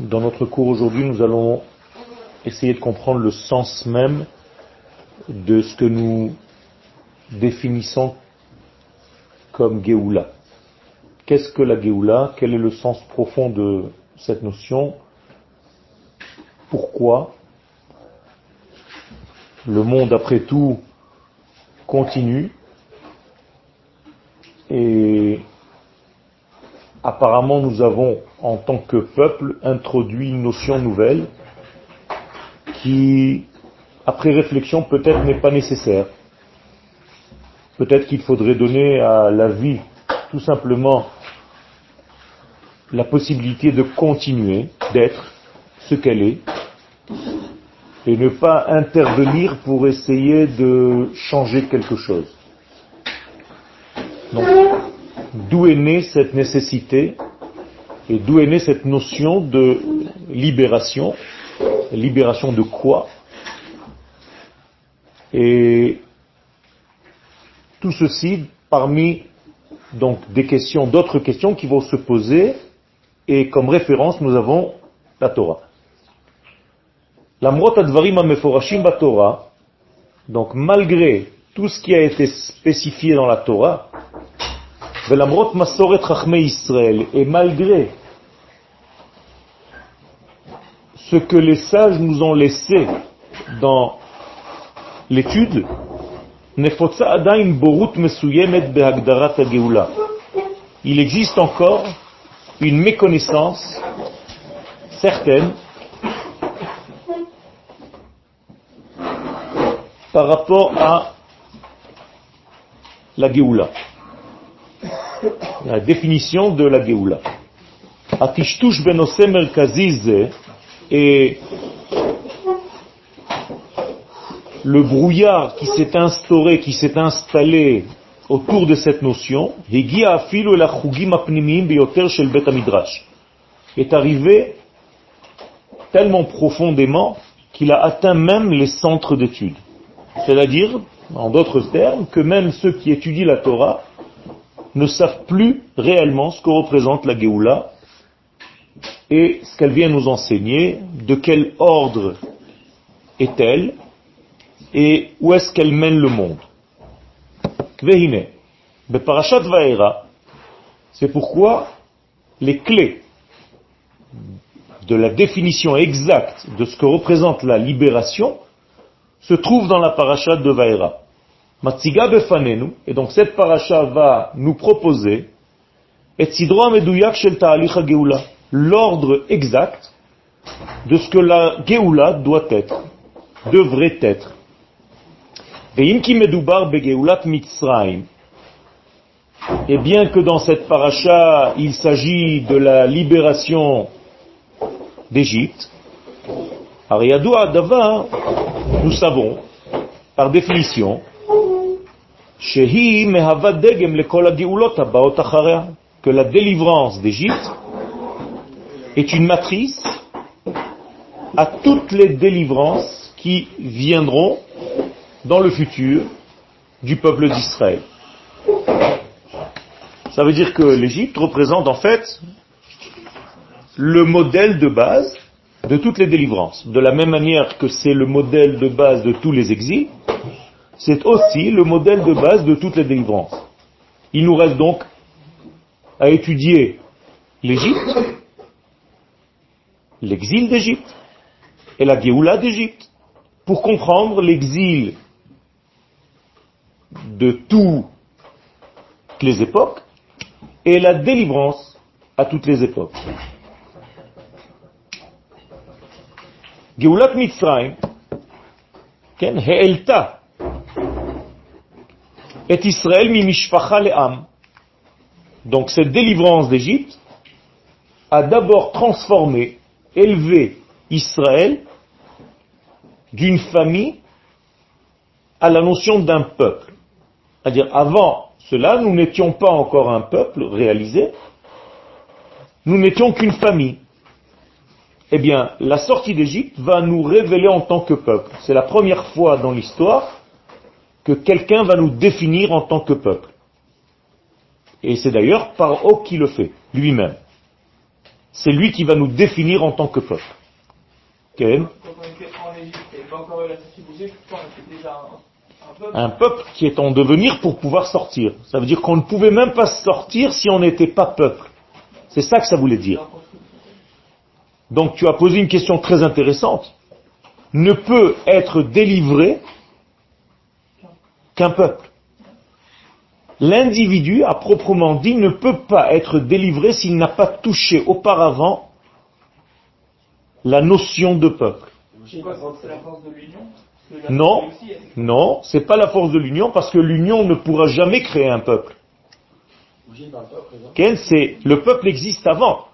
Dans notre cours aujourd'hui, nous allons essayer de comprendre le sens même de ce que nous définissons comme Géoula. Qu'est-ce que la Géoula? Quel est le sens profond de cette notion? Pourquoi? Le monde, après tout, continue. Et apparemment nous avons, en tant que peuple, introduit une notion nouvelle qui, après réflexion, peut-être n'est pas nécessaire. Peut-être qu'il faudrait donner à la vie tout simplement la possibilité de continuer d'être ce qu'elle est et ne pas intervenir pour essayer de changer quelque chose. D'où est née cette nécessité et d'où est née cette notion de libération? Libération de quoi? Et tout ceci parmi donc des questions, d'autres questions qui vont se poser et comme référence nous avons la Torah. L'amrot advarim ameforashim Torah, donc malgré tout ce qui a été spécifié dans la Torah, et malgré ce que les sages nous ont laissé dans l'étude, il existe encore une méconnaissance certaine par rapport à la Géoula la définition de la Géoula. Atishtush benose merkazize et le brouillard qui s'est instauré, qui s'est installé autour de cette notion, est arrivé tellement profondément qu'il a atteint même les centres d'études. C'est-à-dire, en d'autres termes, que même ceux qui étudient la Torah ne savent plus réellement ce que représente la Géoula et ce qu'elle vient nous enseigner, de quel ordre est-elle et où est-ce qu'elle mène le monde. c'est pourquoi les clés de la définition exacte de ce que représente la libération se trouvent dans la parachat de Vaera. Befanenu, et donc cette paracha va nous proposer et geula, l'ordre exact de ce que la geoula doit être, devrait être. Et et bien que dans cette paracha il s'agit de la libération d'Égypte, nous savons, par définition, que la délivrance d'Égypte est une matrice à toutes les délivrances qui viendront dans le futur du peuple d'Israël. Ça veut dire que l'Égypte représente en fait le modèle de base de toutes les délivrances. De la même manière que c'est le modèle de base de tous les exils, c'est aussi le modèle de base de toutes les délivrances. Il nous reste donc à étudier l'Égypte, l'exil d'Égypte et la Géoula d'Égypte pour comprendre l'exil de toutes les époques et la délivrance à toutes les époques. Géoulat Mitzrayim, He'elta, et Israël mi le'am. Donc cette délivrance d'Égypte a d'abord transformé, élevé Israël d'une famille à la notion d'un peuple. C'est-à-dire, avant cela, nous n'étions pas encore un peuple réalisé, nous n'étions qu'une famille. Eh bien, la sortie d'Égypte va nous révéler en tant que peuple. C'est la première fois dans l'histoire que quelqu'un va nous définir en tant que peuple. Et c'est d'ailleurs Paro qui le fait, lui-même. C'est lui qui va nous définir en tant que peuple. Un peuple qui est en devenir pour pouvoir sortir. Ça veut dire qu'on ne pouvait même pas sortir si on n'était pas peuple. C'est ça que ça voulait dire. Donc tu as posé une question très intéressante. Ne peut être délivré qu'un peuple. L'individu, à proprement dit, ne peut pas être délivré s'il n'a pas touché auparavant la notion de peuple. Quoi, la force de la Non, non, c'est pas la force de l'union parce que l'union ne pourra jamais créer un peuple. Ken, c'est le peuple existe avant.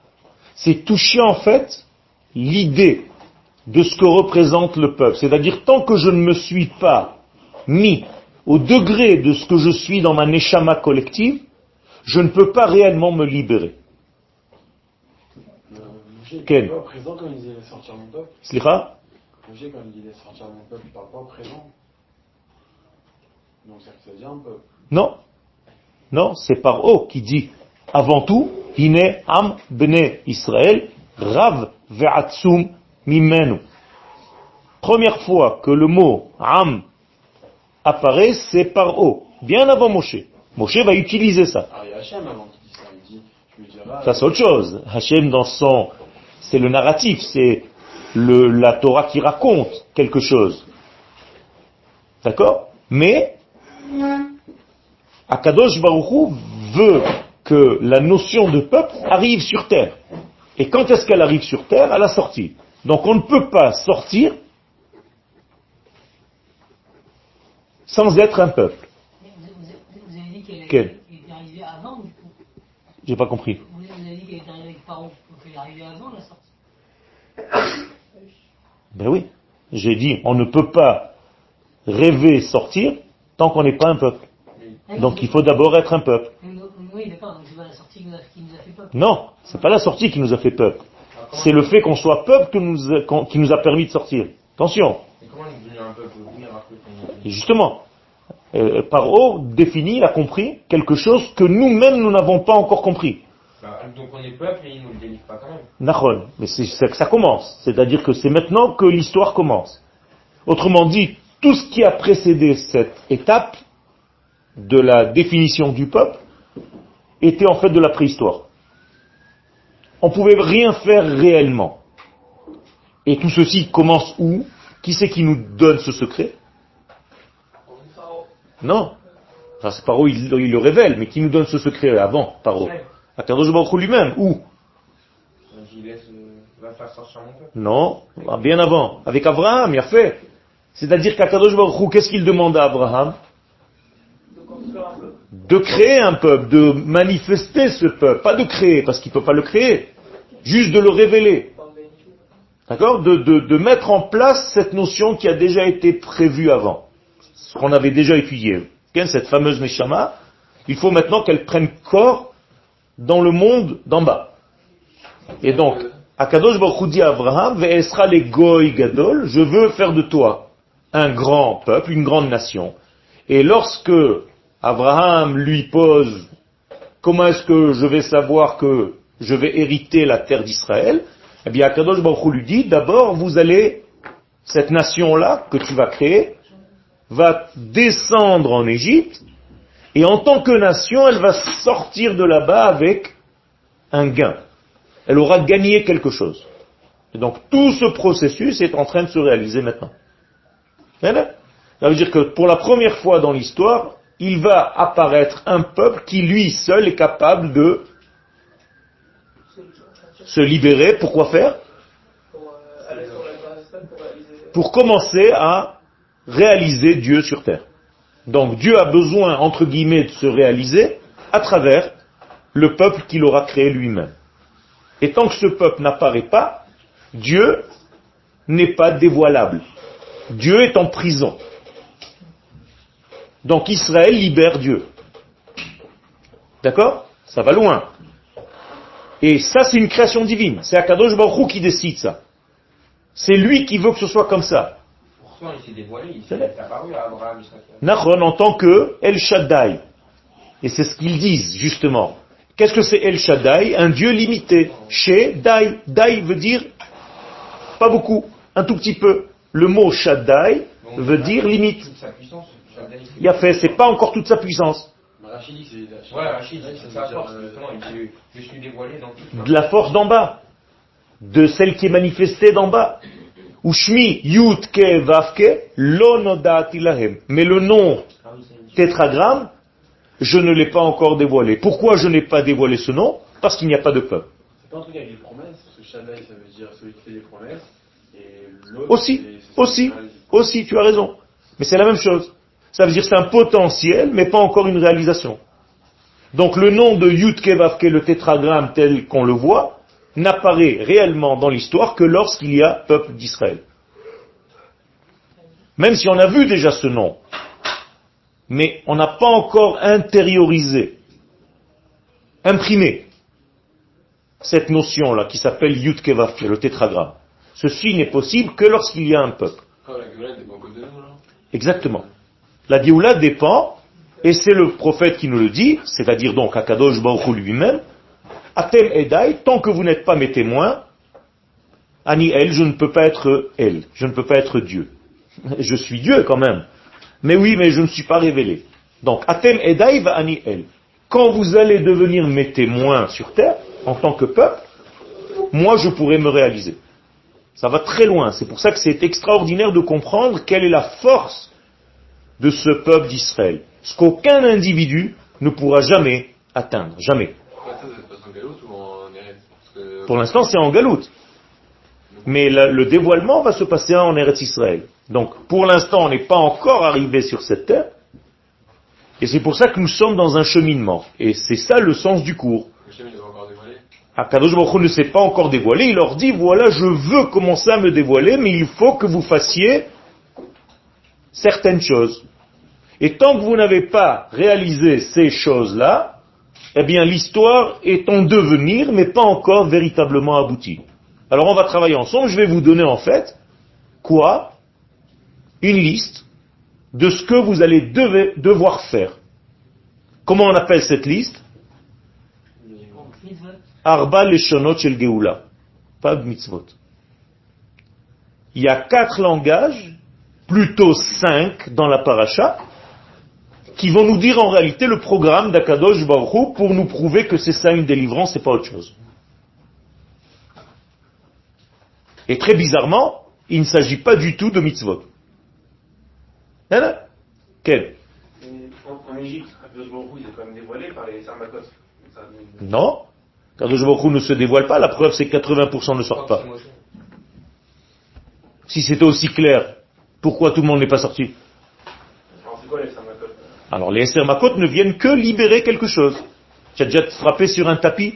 C'est toucher en fait l'idée de ce que représente le peuple. C'est-à-dire tant que je ne me suis pas mis au degré de ce que je suis dans ma neshama collective, je ne peux pas réellement me libérer. Parle pas présent quand il disait sortir mon peuple. Slicha quand il disait sortir mon peuple, il parle pas au présent. Donc ça veut dire un peuple. Non. Non, c'est Paro qui dit avant tout, Hine Am Bene Israël, Rav Ve'atsum Mimenu. Première fois que le mot Am apparaît, c'est Paro, bien avant Moshe. Moshe va utiliser ça. Ah, ça. C'est autre chose. Hachem dans son, c'est le narratif, c'est le, la Torah qui raconte quelque chose. D'accord? Mais, Akadosh Baruchou veut que la notion de peuple arrive sur terre. Et quand est-ce qu'elle arrive sur terre? À la sortie. Donc on ne peut pas sortir sans être un peuple. Mais Vous, vous- vous avez dit qu'elle Quel qu'elle était arrivée avant, du coup. J'ai pas compris. Vous vous avez dit qu'elle était arrivée avec Paro. Donc elle est arrivée avant la sortie. Ben oui. J'ai dit, on ne peut pas rêver sortir tant qu'on n'est pas un peuple. Donc il faut d'abord être un peuple. Oui, d'accord, donc c'est pas la sortie qui nous a, qui nous a fait peur. Non, c'est pas la sortie qui nous a fait peuple. C'est le fait qu'on soit peuple que nous qui nous a permis de sortir. Attention. Et comment il est devenu un peuple? Et justement, euh, Paro définit, il a compris quelque chose que nous-mêmes nous n'avons pas encore compris. Bah, donc on est peuple et il nous le délivre pas quand même. Nahon. Mais c'est que ça commence. C'est-à-dire que c'est maintenant que l'histoire commence. Autrement dit, tout ce qui a précédé cette étape de la définition du peuple était en fait de la préhistoire. On pouvait rien faire réellement. Et tout ceci commence où? Qui c'est qui nous donne ce secret? Non. Enfin, c'est Paro, il, il le révèle, mais qui nous donne ce secret avant, Paro Akadosh Baruch Hu lui-même. Où. Non, ah, bien avant. Avec Abraham, il a fait. C'est-à-dire qu'Akadosh Baruch Hu, qu'est-ce qu'il demande à Abraham? De construire un peuple. De créer un peuple, de manifester ce peuple. Pas de créer, parce qu'il ne peut pas le créer. Juste de le révéler. D'accord? De, de, de mettre en place cette notion qui a déjà été prévue avant. Qu'on avait déjà étudié. Quelle Cette fameuse Neshama, il faut maintenant qu'elle prenne corps dans le monde d'en bas. Et donc, Akadosh Baruch dit à Abraham, Ve'esra le goy je veux faire de toi un grand peuple, une grande nation. Et lorsque Abraham lui pose, comment est-ce que je vais savoir que je vais hériter la terre d'Israël Eh bien, Akadosh Baruch lui dit, d'abord, vous allez, cette nation-là que tu vas créer, va descendre en Égypte, et en tant que nation, elle va sortir de là-bas avec un gain. Elle aura gagné quelque chose. Et donc tout ce processus est en train de se réaliser maintenant. Ça veut dire que pour la première fois dans l'histoire, il va apparaître un peuple qui lui seul est capable de se libérer. Pourquoi faire? Euh. Pour commencer à réaliser Dieu sur terre. Donc Dieu a besoin, entre guillemets, de se réaliser à travers le peuple qu'il aura créé lui-même. Et tant que ce peuple n'apparaît pas, Dieu n'est pas dévoilable. Dieu est en prison. Donc Israël libère Dieu. D'accord? Ça va loin. Et ça, c'est une création divine. C'est Akadosh Baruch qui décide ça. C'est lui qui veut que ce soit comme ça. Il s'est dévoilé, il s'est apparu à Abraham. Nachon en tant que El Shaddai. Et c'est ce qu'ils disent, justement. Qu'est-ce que c'est El Shaddai? Un Dieu limité. Chez Dai. Dai veut dire pas beaucoup, un tout petit peu. Le mot Shaddai Donc, veut dire limite. Il a fait, c'est pas encore toute sa puissance. Mais Rachid dit que c'est. Ouais, Rachid, Ouais, c'est ça sa veut dire, force, justement. Il dit, je suis dévoilé dans toute De la force d'en bas. De celle qui est manifestée d'en bas. Ushmi Yud Ke Vavke Lahem. Mais le nom tétragramme, je ne l'ai pas encore dévoilé. Pourquoi je n'ai pas dévoilé ce nom? Parce qu'il n'y a pas de peuple. C'est pas un truc avec des promesses, parce que ça veut dire celui qui fait promesses, et l'autre. Aussi, aussi, aussi, tu as raison. Mais c'est la même chose. Ça veut dire c'est un potentiel, mais pas encore une réalisation. Donc le nom de Yud Kevavke, le tétragramme tel qu'on le voit, n'apparaît réellement dans l'histoire que lorsqu'il y a peuple d'Israël. Même si on a vu déjà ce nom, mais on n'a pas encore intériorisé, imprimé cette notion-là qui s'appelle Yud Kevavke, le tétragramme. Ceci n'est possible que lorsqu'il y a un peuple. Là. Exactement. La Géoula dépend, et c'est le prophète qui nous le dit, c'est-à-dire donc Akadosh Baruch lui-même, Atem Edai, tant que vous n'êtes pas mes témoins, Ani El, je ne peux pas être Elle, je ne peux pas être Dieu. Je suis Dieu quand même. Mais oui, mais je ne suis pas révélé. Donc, Atem Edai va Ani El. Quand vous allez devenir mes témoins sur terre, en tant que peuple, moi je pourrai me réaliser. Ça va très loin. C'est pour ça que c'est extraordinaire de comprendre quelle est la force de ce peuple d'Israël. Ce qu'aucun individu ne pourra jamais atteindre. Jamais. Après, ça, ça se passe en galoute ou en Eretz Parce que. Pour l'instant, c'est en galoute. Mais la- le dévoilement va se passer en Eretz Israël. Donc, pour l'instant, on n'est pas encore arrivé sur cette terre. Et c'est pour ça que nous sommes dans un cheminement. Et c'est ça le sens du cours. Akadosh Baruch Hu ne s'est pas encore dévoilé, il leur dit, voilà, je veux commencer à me dévoiler, mais il faut que vous fassiez certaines choses. Et tant que vous n'avez pas réalisé ces choses-là, eh bien l'histoire est en devenir, mais pas encore véritablement aboutie. Alors on va travailler ensemble, je vais vous donner en fait, quoi? Une liste de ce que vous allez devoir faire. Comment on appelle cette liste? Arba leshonot shel Geoula. Pas de mitzvot. Il y a quatre langages, plutôt cinq dans la paracha, qui vont nous dire en réalité le programme d'Akadosh Baruch pour nous prouver que c'est ça une délivrance et pas autre chose. Et très bizarrement, il ne s'agit pas du tout de mitzvot. Hein Quel? En, Égypte, Akadosh Baruch Hu, il est quand même dévoilé par les Sarmakos. Non. Kadosh Baruch ne se dévoile pas, la preuve c'est que 80% ne sortent pas. Si c'était aussi clair, pourquoi tout le monde n'est pas sorti Alors c'est quoi les Sarmakos Alors les Esther Makot ne viennent que libérer quelque chose. Tu as déjà frappé sur un tapis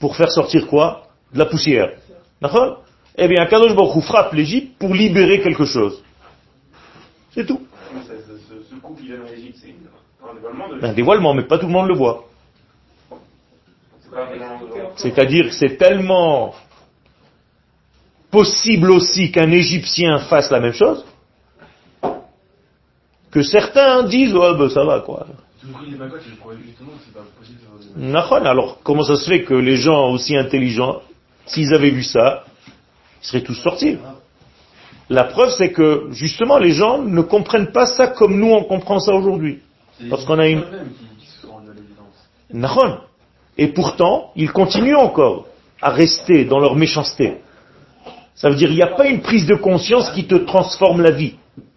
pour faire sortir quoi? De la poussière. D'accord? Eh bien, Kadosh Baruch Hu frappe l'Égypte pour libérer quelque chose. C'est tout. Ce, coup qui vient en Égypte, c'est un dévoilement de Un dévoilement, mais pas tout le monde le voit. C'est-à-dire que c'est tellement possible aussi qu'un Égyptien fasse la même chose que certains disent ouais ben ça va quoi. Alors comment ça se fait que les gens aussi intelligents, s'ils avaient vu ça, ils seraient tous sortis? La preuve c'est que justement les gens ne comprennent pas ça comme nous on comprend ça aujourd'hui. Parce qu'on a une-. Et pourtant, ils continuent encore à rester dans leur méchanceté. Ça veut dire il n'y a pas une prise de conscience qui te transforme la vie,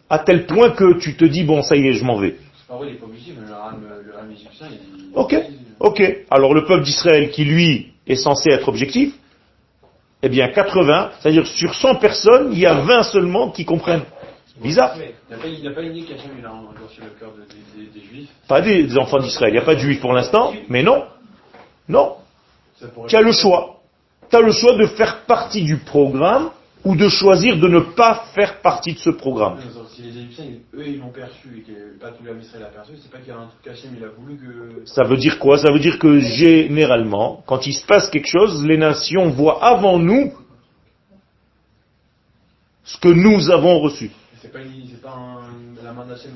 à tel point que tu te dis bon ça y est, je m'en vais. C'est pas vrai, il est pas obligé, mais le rame, le rame égyptien, il. Ok, ok. Alors le peuple d'Israël qui lui est censé être objectif, eh bien 80, c'est-à-dire sur 100 personnes, il y a 20 seulement qui comprennent. Bizarre. Il il a pas idée qu'Hachem, il a endurci le cœur de- des, des, des juifs. Pas des, des enfants d'Israël. Il n'y a pas de juifs pour l'instant, mais non. Non. Tu as le choix. Tu as le choix de faire partie du programme ou de choisir de ne pas faire partie de ce programme. Si les Égyptiens, eux, ils l'ont perçu et que pas tout l'âme Israël l'a perçu, c'est pas qu'il y a un truc qu'Hachem, il a voulu que. Ça veut dire quoi? Ça veut dire que généralement, quand il se passe quelque chose, les nations voient avant nous ce que nous avons reçu. C'est pas, pas un- la main d'Hachem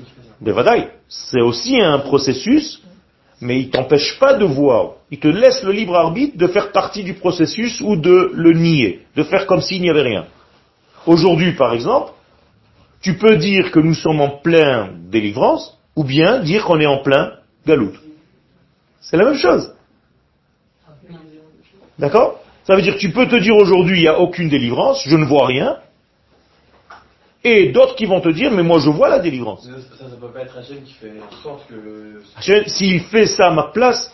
c'est aussi un processus Mais il t'empêche pas de voir. Il te laisse le libre arbitre de faire partie du processus ou de le nier, de faire comme s'il n'y avait rien. Aujourd'hui, par exemple, tu peux dire que nous sommes en plein délivrance, ou bien dire qu'on est en plein galout. C'est la même chose. D'accord? Ça veut dire que tu peux te dire aujourd'hui, il n'y a aucune délivrance, je ne vois rien, et d'autres qui vont te dire, mais moi je vois la délivrance. Ça, ça peut pas être Hachem qui fait en sorte que le. Hachem, S'il fait ça à ma place,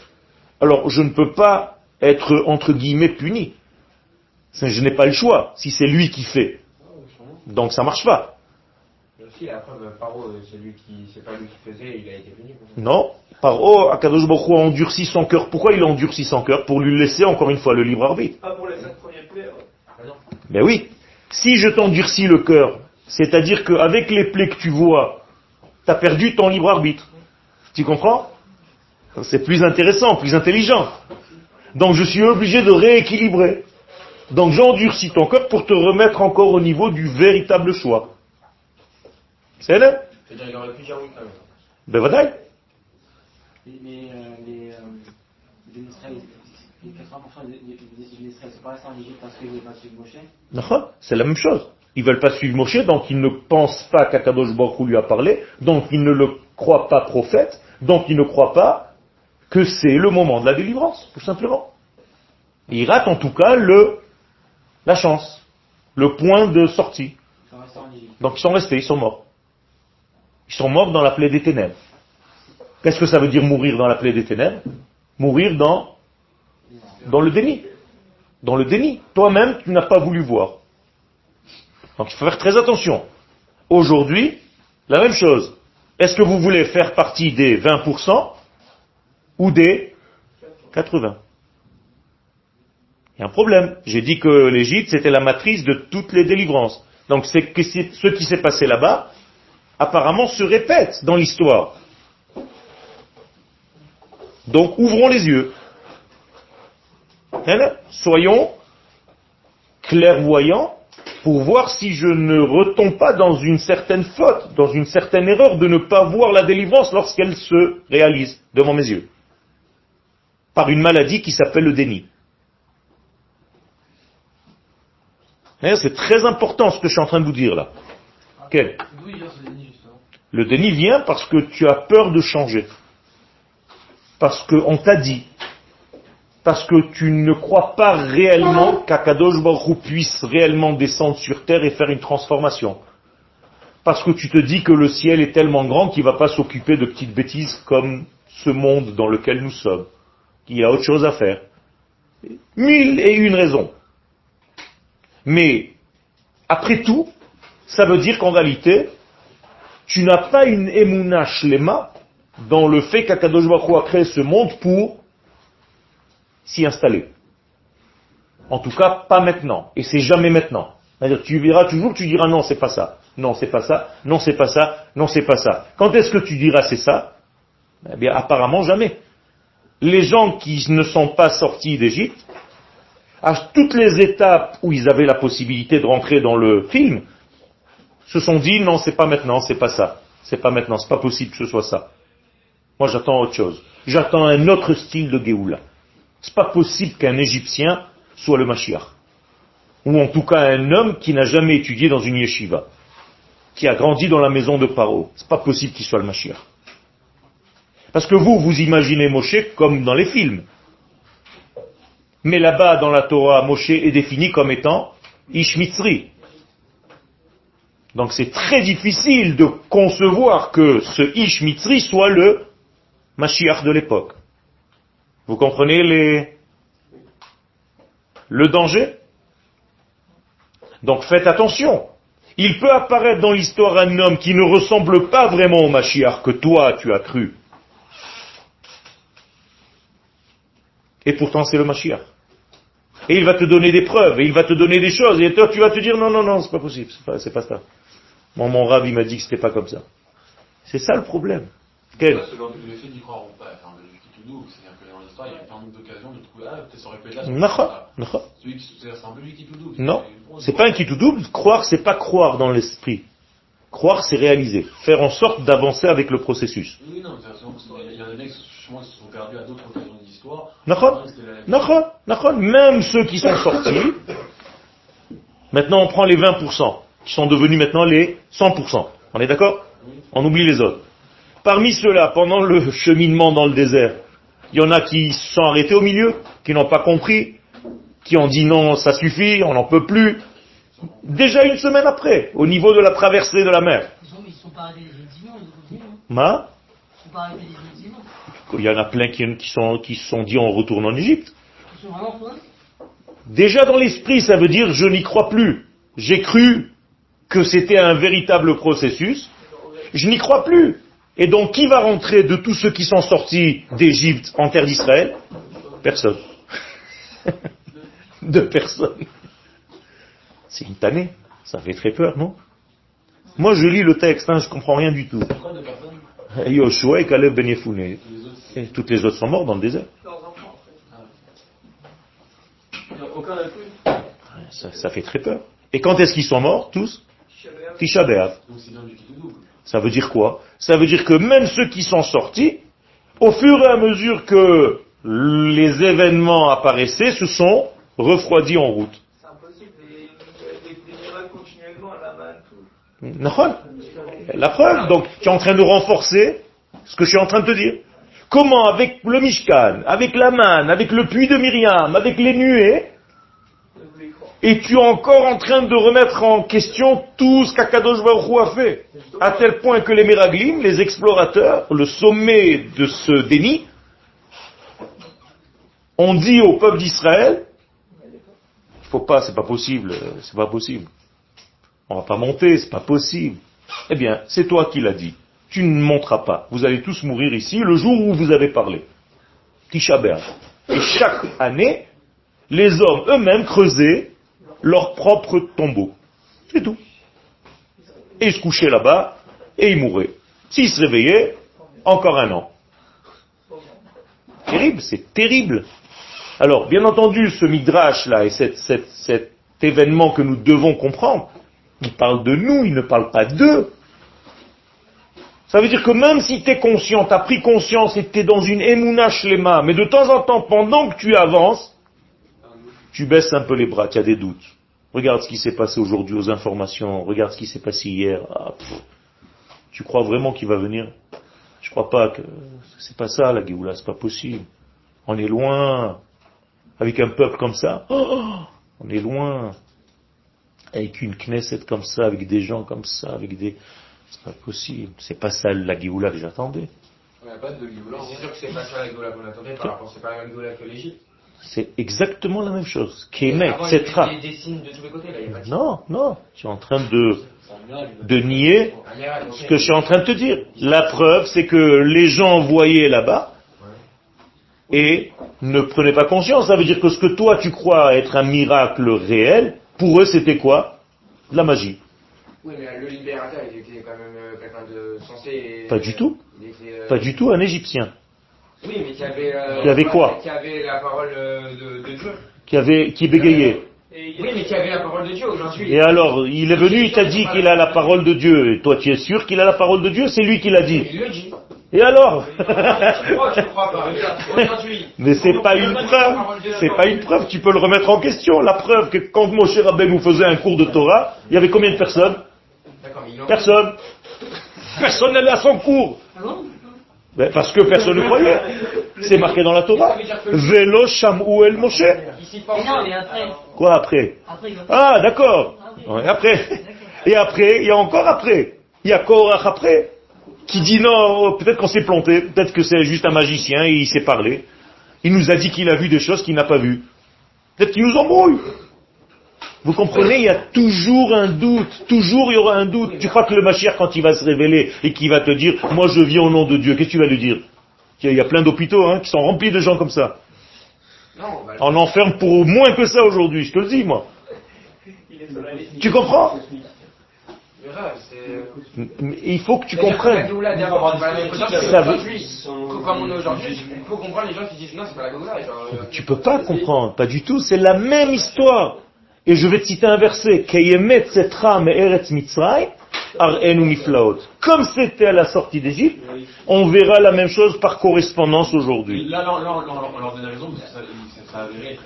alors je ne peux pas être entre guillemets puni. Je n'ai pas le choix, si c'est lui qui fait. Donc ça marche pas. Mais aussi, la preuve, Paro, qui, c'est pas lui qui faisait, il a été puni. quoi. Non. Par oh, Akadosh Baruch a endurci son cœur. Pourquoi il a endurci son cœur? Pour lui laisser encore une fois le libre arbitre. Pas pour les cinq premiers plaies. ouais. Ben oui. Si je t'endurcis le cœur, c'est-à-dire qu'avec les plaies que tu vois, tu as perdu ton libre arbitre. Tu comprends? C'est plus intéressant, plus intelligent. Donc je suis obligé de rééquilibrer. Donc j'endurcis ton cœur pour te remettre encore au niveau du véritable choix. C'est là C'est-à-dire, il aurait pu dire oui quand même. Ben voilà. Mais, mais euh, les, euh, les Israéliens, les 80% des, Israéliens sont pas restés en Égypte parce qu'ils ne veulent pas suivre Moshe? D'accord C'est la même chose. Ils veulent pas suivre Moshe, donc ils ne pensent pas qu'Akadosh Baruch lui a parlé, donc ils ne le croient pas prophète, donc ils ne croient pas que c'est le moment de la délivrance, tout simplement. Et ils ratent en tout cas le, la chance, le point de sortie. Donc ils sont restés, ils sont morts. Ils sont morts dans la plaie des ténèbres. Qu'est-ce que ça veut dire mourir dans la plaie des ténèbres? Mourir dans, dans le déni. Dans le déni. Toi-même, tu n'as pas voulu voir. Donc il faut faire très attention. Aujourd'hui, la même chose. Est-ce que vous voulez faire partie des 20% ou des 80 Il y a un problème. J'ai dit que l'Égypte, c'était la matrice de toutes les délivrances. Donc c'est que ce qui s'est passé là-bas, apparemment, se répète dans l'histoire. Donc ouvrons les yeux. Hein, Soyons clairvoyants pour voir si je ne retombe pas dans une certaine faute, dans une certaine erreur de ne pas voir la délivrance lorsqu'elle se réalise devant mes yeux. Par une maladie qui s'appelle le déni. C'est très important ce que je suis en train de vous dire là. Quel D'où il vient ce déni, justement? Le déni vient parce que tu as peur de changer. Parce qu'on t'a dit. Parce que tu ne crois pas réellement qu'Akadosh Baruch Hu puisse réellement descendre sur terre et faire une transformation. Parce que tu te dis que le ciel est tellement grand qu'il ne va pas s'occuper de petites bêtises comme ce monde dans lequel nous sommes. Qu'il y a autre chose à faire. Mille et une raisons. Mais, après tout, ça veut dire qu'en réalité, tu n'as pas une émouna shlema dans le fait qu'Akadosh Baruch a créé ce monde pour s'y installer. En tout cas, pas maintenant. Et c'est jamais maintenant. C'est-à-dire, tu verras toujours, tu diras non, c'est pas ça. Non, c'est pas ça. Non, c'est pas ça. Non, c'est pas ça. Quand est-ce que tu diras c'est ça? Eh bien, apparemment jamais. Les gens qui ne sont pas sortis d'Égypte, à toutes les étapes où ils avaient la possibilité de rentrer dans le film, se sont dit non, c'est pas maintenant, c'est pas ça. C'est pas maintenant, c'est pas possible que ce soit ça. Moi, j'attends autre chose. J'attends un autre style de Géoula. C'est pas possible qu'un Égyptien soit le Mashiach. Ou en tout cas un homme qui n'a jamais étudié dans une yeshiva. Qui a grandi dans la maison de Paro. C'est pas possible qu'il soit le Mashiach. Parce que vous, vous imaginez Moshe comme dans les films. Mais là-bas, dans la Torah, Moshe est défini comme étant Ishmitzri. Donc c'est très difficile de concevoir que ce Ish Mitzri soit le Mashiach de l'époque. Vous comprenez le danger? Donc faites attention. Il peut apparaître dans l'histoire un homme qui ne ressemble pas vraiment au Mashiach que toi tu as cru. Et pourtant c'est le Mashiach. Et il va te donner des preuves, et il va te donner des choses, et toi tu vas te dire non, non, non, c'est pas possible, c'est pas, c'est pas ça. Mon, mon rab, il m'a dit que c'était pas comme ça. C'est ça le problème. Quel Ça, c'est le le fait d'y croire ou pas, enfin, le double, c'est-à-dire que dans l'histoire, il y a plein d'occasions de trouver, ah, peut-être ça aurait pu être là. Celui qui, c'est un peu lui qui tout double. Non, c'est pas un qui tout double. Croire, c'est pas croire dans l'esprit. Croire, c'est réaliser. Faire en sorte d'avancer avec le processus. Oui, non, il y en a des mecs, justement, qui se sont perdus à d'autres occasions de l'histoire. D'accord C'était la- D'accord, d'accord. Même ceux qui sont sortis, maintenant on prend les 20%, qui sont devenus maintenant les 100%. On est d'accord? On oublie les autres. Parmi ceux-là, pendant le cheminement dans le désert, il y en a qui se sont arrêtés au milieu, qui n'ont pas compris, qui ont dit non, ça suffit, on n'en peut plus. Déjà une semaine après, au niveau de la traversée de la mer. Ma, il y en a plein qui, qui sont, qui se sont dit on retourne en Égypte. Déjà dans l'esprit, ça veut dire je n'y crois plus. J'ai cru que c'était un véritable processus. Je n'y crois plus. Et donc qui va rentrer de tous ceux qui sont sortis d'Égypte en terre d'Israël? Personne. de personne. C'est une tannée. Ça fait très peur, non Moi je lis le texte, hein, je comprends rien du tout. Yoshua et Caleb Ben toutes les autres sont morts dans le désert. Ça, ça fait très peur. Et quand est-ce qu'ils sont morts, tous. Tisha. Ça veut dire quoi Ça veut dire que même ceux qui sont sortis, au fur et à mesure que les événements apparaissaient, se sont refroidis en route. La preuve, donc tu es en train de renforcer ce que je suis en train de te dire. Comment avec le Mishkan, avec la manne, avec le puits de Myriam, avec les nuées, et tu es encore en train de remettre en question tout ce qu'Akadosh Baruch a fait. À tel point que les Meraglim, les explorateurs, le sommet de ce déni, ont dit au peuple d'Israël, faut pas, c'est pas possible, c'est pas possible. On va pas monter, c'est pas possible. Eh bien, c'est toi qui l'as dit. Tu ne monteras pas. Vous allez tous mourir ici le jour où vous avez parlé. Tisha. Et chaque année, les hommes eux-mêmes creusaient leur propre tombeau. C'est tout. Et ils se couchaient là-bas, et ils mouraient. S'ils se réveillaient, encore un an. Terrible, c'est terrible. Alors, bien entendu, ce midrash-là et cet événement que nous devons comprendre, il parle de nous, il ne parle pas d'eux. Ça veut dire que même si tu es conscient, tu as pris conscience et tu es dans une émouna shlema, mais de temps en temps, pendant que tu avances, tu baisses un peu les bras, tu as des doutes. Regarde ce qui s'est passé aujourd'hui aux informations, regarde ce qui s'est passé hier. Ah, tu crois vraiment qu'il va venir? Je crois pas que c'est pas ça la Géoula, c'est pas possible. On est loin. Avec un peuple comme ça, oh, on est loin. Avec une Knesset comme ça, avec des gens comme ça, avec des... C'est pas possible. C'est pas ça la Géoula que j'attendais. On n'a pas de Géoula. C'est sûr que c'est pas ça la Géoula qu'on attendait par rapport, c'est pas la même Géoula que l'Égypte. C'est exactement la même chose. Kémet, etc. des, des signes de tous les côtés, là, il y a pas de Non, non. Tu es en train de, de nier ce que je suis en train de te dire. La preuve, c'est que les gens voyaient là-bas et ne prenaient pas conscience. Ça veut dire que ce que toi tu crois être un miracle réel, pour eux c'était quoi? De la magie. Oui, mais le libérateur, il était quand même euh, quelqu'un de censé. Pas du tout. Était, euh, Pas du tout un Égyptien Oui, mais qui avait. euh, Qui avait quoi? Qui avait la parole euh, de, de Dieu. qui avait qui bégayait. Et Oui, mais qui avait la parole de Dieu aujourd'hui. Et alors, il est venu, il t'a dit qu'il a la parole de Dieu. Et toi, tu es sûr qu'il a la parole de Dieu? C'est lui qui l'a dit. Il le dit. Et alors. Mais c'est pas une preuve. C'est pas une preuve. Tu peux le remettre en question. La preuve que quand Moshe Rabbeinu faisait un cours de Torah, il y avait combien de personnes Personne. Personne n'allait à son cours. Ah bon Ben, parce que personne ne croyait. C'est marqué dans la Torah. Vélo Shamu El Moshe. Et Quoi après Ah, d'accord. Ouais, après. Et après, il y a encore après. Il y a Korach après. Qui dit non, peut-être qu'on s'est planté, peut-être que c'est juste un magicien et il s'est parlé. Il nous a dit qu'il a vu des choses qu'il n'a pas vues. Peut-être qu'il nous embrouille. Vous comprenez, il y a toujours un doute, toujours il y aura un doute. Tu crois que le Mashiach, quand il va se révéler et qu'il va te dire, moi je vis au nom de Dieu, qu'est-ce que tu vas lui dire? Il y a- plein d'hôpitaux hein, qui sont remplis de gens comme ça. Non, bah, On enferme pour moins que ça aujourd'hui, je te le dis moi. Tu comprends mais grave, c'est. Mais Il faut que tu comprennes. Géoula d'avant, c'est pas la même chose que Ça veut- aujourd'hui. Comme on est aujourd'hui, il faut comprendre les gens qui disent non, c'est pas la Géoula. Genre, euh, Tu peux pas comprendre, pas du tout. C'est la même histoire. Et je vais te citer un verset. Keyemet setra me'eretz. Comme c'était à la sortie d'Égypte, on verra la même chose par correspondance aujourd'hui. Là, on leur- on leur donne raison, parce que ça, avéré être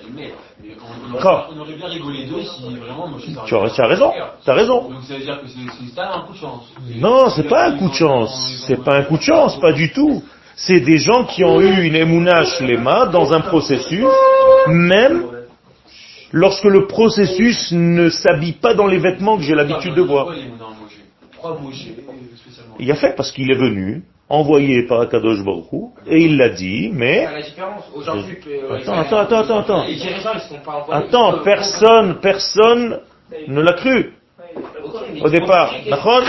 on, aurait, bien rigolé d'eux si vraiment. Tu as, raison, tu as raison. Donc ça veut dire que c'est un coup de chance. Non, c'est pas un coup de chance. C'est pas un coup de chance, pas du tout. C'est des gens qui ont eu une émouna shlema dans un processus, même lorsque le processus ne s'habille pas dans les vêtements que j'ai l'habitude de voir. Il a fait parce qu'il est venu, envoyé par Akadosh Baruch Hu, et il l'a dit, mais euh, Attends, attends, attends, attends, attends. Attends, personne, personne ne l'a cru au départ.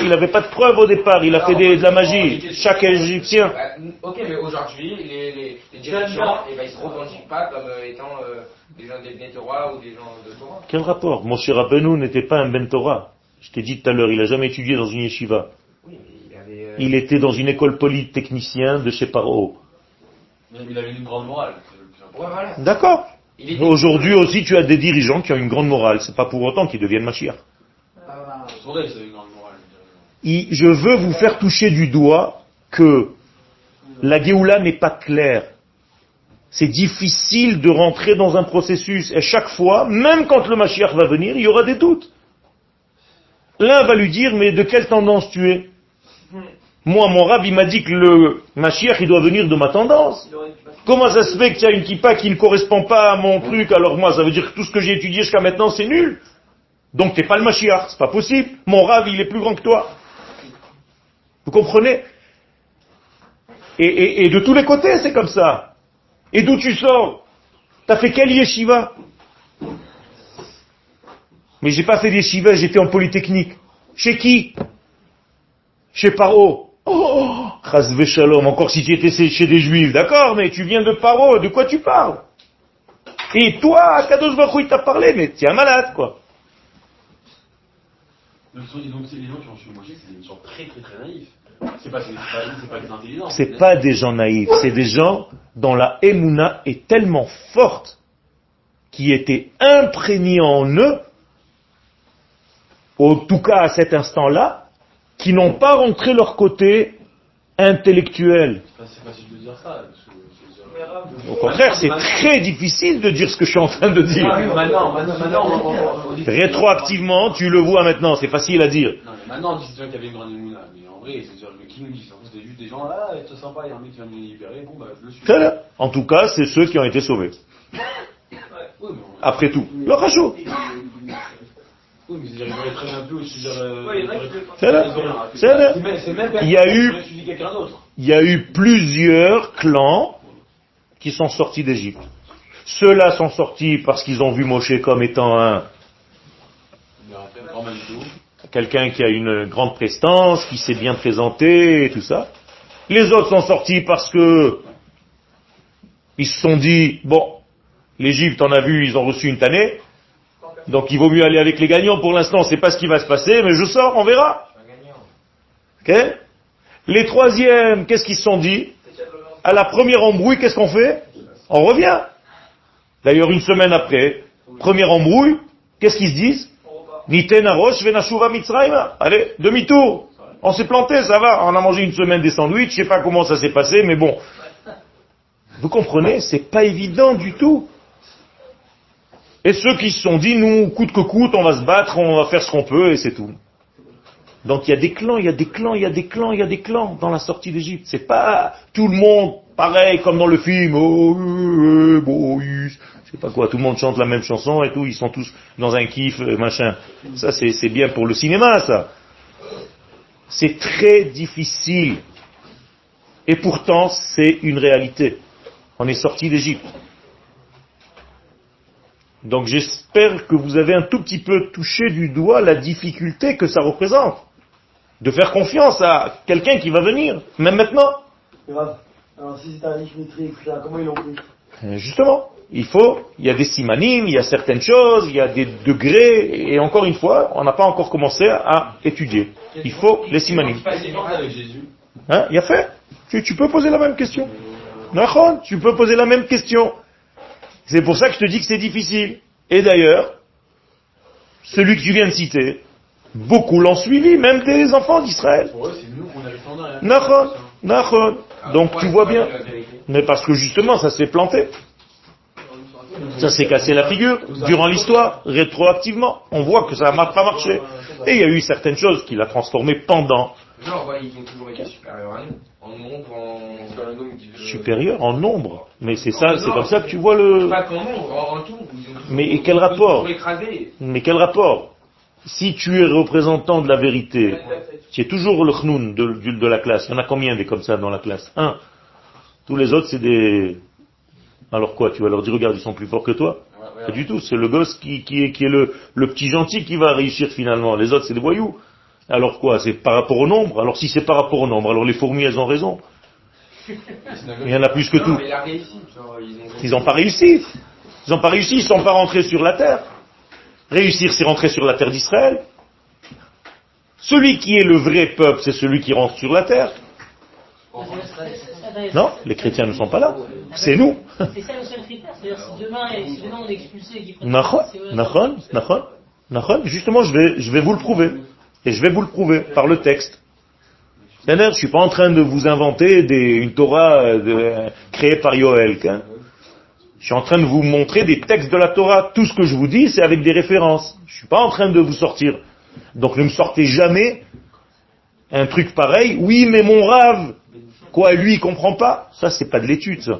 Il n'avait pas de preuve au départ, il a fait des- de la magie. Chaque Égyptien. Bah, Ok, mais aujourd'hui, les, dirigeants, eh ben, ils se revendiquent pas comme euh, étant euh, des gens des Torah ou des gens de Torah. Quel rapport? Mon cher Rabbeinu n'était pas un Ben Torah. Je t'ai dit tout à l'heure, il n'a jamais étudié dans une yeshiva. Oui, mais il avait. euh, Il était dans une école polytechnicien de chez Paro. Mais il avait une grande morale. c'est le plus important. Ouais, voilà. D'accord était- Aujourd'hui aussi, tu as des dirigeants qui ont une grande morale. C'est pas pour autant qu'ils deviennent morale. Il- Je veux vous faire toucher du doigt que la Géoula n'est pas claire. C'est difficile de rentrer dans un processus. Et chaque fois, même quand le Mashiach va venir, il y aura des doutes. L'un va lui dire, mais de quelle tendance tu es? Moi, mon rab, il m'a dit que le Mashiach, il doit venir de ma tendance. Comment ça se fait qu'il y a une kippa qui ne correspond pas à mon truc Alors moi, ça veut dire que tout ce que j'ai étudié jusqu'à maintenant, c'est nul? Donc t'es pas le Mashiach, c'est pas possible. Mon rab, il est plus grand que toi. Vous comprenez? Et, et- et de tous les côtés, c'est comme ça. Et d'où tu sors? T'as fait quel yeshiva? Mais j'ai pas fait yeshiva, j'étais en polytechnique. Chez qui? Chez Paro. Oh, chas shalom, encore si tu étais chez des juifs, d'accord, mais tu viens de Paro, de quoi tu parles? Et toi, Kadosh Baruch il t'a parlé, mais tu es un malade, quoi. Les gens qui ont c'est des gens très très très naïfs. C'est pas, des intelligents. C'est pas des gens naïfs, c'est des gens dont la émouna est tellement forte, qui étaient imprégnés en eux, en tout cas à cet instant-là, qui n'ont pas rentré leur côté intellectuel. Au contraire, c'est très difficile de dire ce que je suis en train de dire. Dit- Rétroactivement, tu le vois maintenant, c'est facile à dire. Maintenant, on dit que c'est toi qui avait une grande. Mais en vrai, c'est le qui nous dit ça? C'était juste des gens, ah, c'est sympa, il y a un mec qui vient de les libérer, bon, bah, je le suis. En tout cas, c'est ceux qui ont été sauvés. Après tout. Le rajout. Oui, mais ils auraient très bien pu aussi dire. euh, il y en a eu- il y a plusieurs clans qui sont sortis d'Égypte. Ceux-là sont sortis parce qu'ils ont vu Moshe comme étant un, quelqu'un qui a une grande prestance, qui s'est bien présenté et tout ça. Les autres sont sortis parce que ils se sont dit, bon, l'Égypte, on a vu, ils ont reçu une tannée, donc il vaut mieux aller avec les gagnants. Pour l'instant, ne sait pas ce qui va se passer, mais je sors, on verra. Les troisièmes, qu'est-ce qu'ils se sont dit? À la première embrouille, qu'est-ce qu'on fait? On revient. D'ailleurs, une semaine après, première embrouille, qu'est-ce qu'ils se disent? Allez, demi-tour. On s'est planté, ça va. On a mangé une semaine des sandwichs, je sais pas comment ça s'est passé, mais bon. Vous comprenez, c'est pas évident du tout. Et ceux qui se sont dit, nous, coûte que coûte, on va se battre, on va faire ce qu'on peut, et c'est tout. Donc il y a des clans, il y a des clans, il y a des clans, il y a des clans dans la sortie d'Égypte. C'est pas tout le monde pareil comme dans le film. Oh, euh, euh, je sais pas quoi, tout le monde chante la même chanson et tout, ils sont tous dans un kiff, euh, machin. Ça c'est c'est bien pour le cinéma, ça. C'est très difficile. Et pourtant, c'est une réalité. On est sorti d'Égypte. Donc j'espère que vous avez un tout petit peu touché du doigt la difficulté que ça représente. De faire confiance à quelqu'un qui va venir, même maintenant. Grave. Alors si c'est un Ishmitri, etc., comment ils l'ont pris? Euh, Justement, il faut, il y a des simanim, il y a certaines choses, il y a des degrés, et encore une fois, on n'a pas encore commencé à étudier. Il faut les simanim. C'est pas avec Jésus? Hein, il y a fait tu, tu peux poser la même question. Nachon, tu peux poser la même question. C'est pour ça que je te dis que c'est difficile. Et d'ailleurs, celui que tu viens de citer, Beaucoup l'ont suivi, même des enfants d'Israël. Pour eux, c'est nous qu'on. Donc tu vois bien. Mais parce que justement, ça s'est planté. Ça s'est cassé la figure durant l'histoire, rétroactivement. On voit que ça n'a pas marché. Et il y a eu certaines choses qu'il a transformées pendant. Genre, ouais, ils ont toujours été supérieurs à nous. En nombre, en. Supérieurs en nombre. Mais c'est ça, c'est comme ça que tu vois le... Pas qu'en nombre, en, en tout. Ils ont toujours- Mais quel rapport. Mais quel rapport Si tu es représentant de la vérité, tu es toujours le chnoun de, la classe. Il y en a combien des comme ça dans la classe Un. Tous les autres, c'est des... Alors quoi Tu vas leur dire, regarde, ils sont plus forts que toi Pas du tout. C'est le gosse qui, qui est, qui est le, le petit gentil qui va réussir finalement. Les autres, c'est des voyous. Alors quoi C'est par rapport au nombre? Alors si c'est par rapport au nombre, alors les fourmis, elles ont raison. Il y en a plus que Non, tout. ils ont. Ils n'ont pas réussi. Ils n'ont pas réussi, ils ne sont pas rentrés sur la terre. Réussir, c'est rentrer sur la terre d'Israël. Celui qui est le vrai peuple, c'est celui qui rentre sur la terre. Non, les chrétiens ne sont pas là. C'est nous. C'est ça le seul critère. C'est-à-dire, si demain, si demain on est expulsé et. Justement, je vais, je vais vous le prouver. Et je vais vous le prouver par le texte. Je suis pas en train de vous inventer une Torah euh, créée par Yoel. hein. Je suis en train de vous montrer des textes de la Torah. Tout ce que je vous dis, c'est avec des références. Je suis pas en train de vous sortir. Donc ne me sortez jamais un truc pareil. Oui, mais mon rave, quoi, lui, il comprend pas? Ça, c'est pas de l'étude, ça.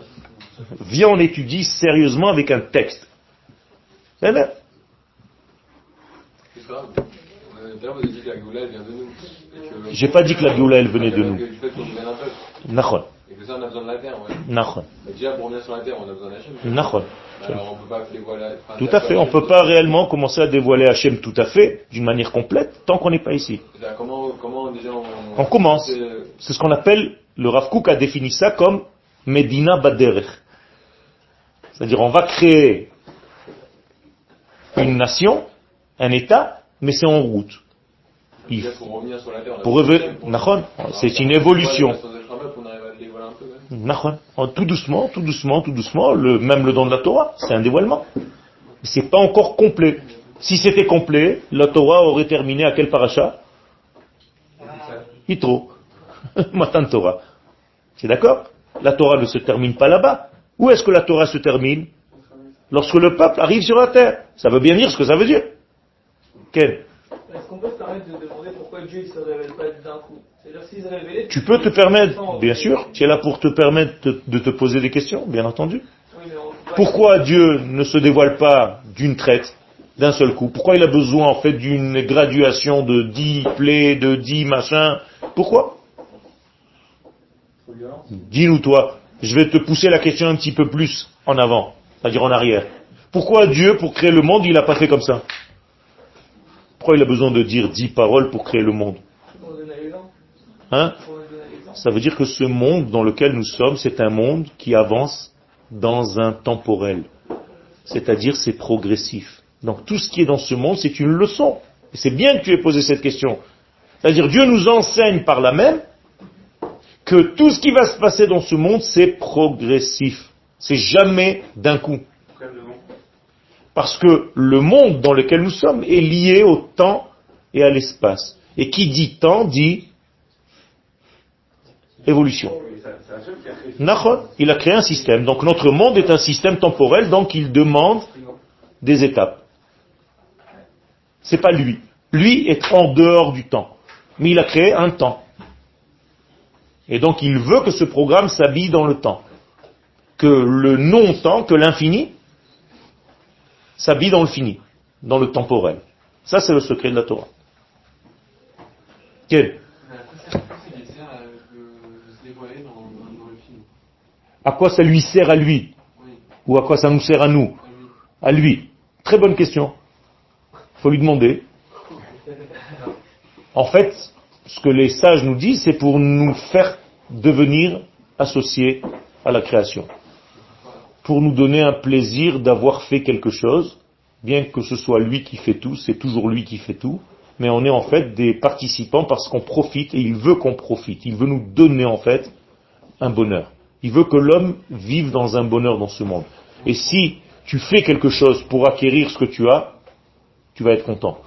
Viens, on étudie sérieusement avec un texte. C'est-à-dire, C'est ça. D'ailleurs, vous avez dit que la Goula, elle vient de nous. Et que- J'ai pas dit que la Géoula, elle venait de nous. Du fait qu'on mène un peuple. Nachon, Et que ça, on a besoin de la terre, ouais. nachon, Mais déjà, pour revenir sur la terre, on a besoin d'Hachem. nachon. Alors, on peut pas enfin, Tout à fait. On peut pas réellement commencer à dévoiler Hachem tout à fait, d'une manière complète, tant qu'on n'est pas ici. C'est-à-dire, Comment, comment déjà on. On commence. C'est- C'est ce qu'on appelle, le Rav Kook a défini ça comme Medina Baderech. C'est-à-dire, on va créer une nation, un État, mais c'est en route. Il- pour revenir c'est une évolution. Tout doucement, tout doucement, tout doucement, le, même le don de la Torah, c'est un dévoilement. C'est pas encore complet. Si c'était complet, la Torah aurait terminé à quel paracha? Yitro. Matan Torah. C'est d'accord? La Torah ne se termine pas là-bas. Où est-ce que la Torah se termine? Lorsque le peuple arrive sur la terre. Ça veut bien dire ce que ça veut dire. Quel Est-ce qu'on peut se permettre de demander pourquoi Dieu ne se révèle pas d'un coup? C'est-à-dire s'il se révélait. Tu peux te permettre, bien sûr, tu es là pour te permettre de, te poser des questions, bien entendu. Pourquoi Dieu ne se dévoile pas d'une traite, d'un seul coup? Pourquoi il a besoin en fait d'une graduation de dix plaies, de dix machins? Pourquoi? Dis-nous toi, je vais te pousser la question un petit peu plus en avant, c'est-à-dire en arrière. Pourquoi Dieu, pour créer le monde, il n'a pas fait comme ça? Pourquoi il a besoin de dire dix paroles pour créer le monde. Hein. Ça veut dire que ce monde dans lequel nous sommes, c'est un monde qui avance dans un temporel. C'est-à-dire c'est progressif. Donc tout ce qui est dans ce monde, c'est une leçon. Et c'est bien que tu aies posé cette question. C'est-à-dire Dieu nous enseigne par là même que tout ce qui va se passer dans ce monde, c'est progressif. C'est jamais d'un coup. Parce que le monde dans lequel nous sommes est lié au temps et à l'espace. Et qui dit temps dit évolution. Il a créé un système. Donc notre monde est un système temporel, donc il demande des étapes. C'est pas lui. Lui est en dehors du temps. Mais il a créé un temps. Et donc il veut que ce programme s'habille dans le temps. Que le non-temps, que l'infini, s'habille dans le fini, dans le temporel. Ça, c'est le secret de la Torah. Quel? À quoi ça lui sert à lui? Ou à quoi ça nous sert à nous? À lui. Très bonne question. faut lui demander. En fait, ce que les sages nous disent, c'est pour nous faire devenir associés à la création. Pour nous donner un plaisir d'avoir fait quelque chose, bien que ce soit lui qui fait tout, c'est toujours lui qui fait tout, mais on est en fait des participants parce qu'on profite et il veut qu'on profite. Il veut nous donner en fait un bonheur. Il veut que l'homme vive dans un bonheur dans ce monde. Et si tu fais quelque chose pour acquérir ce que tu as, tu vas être content.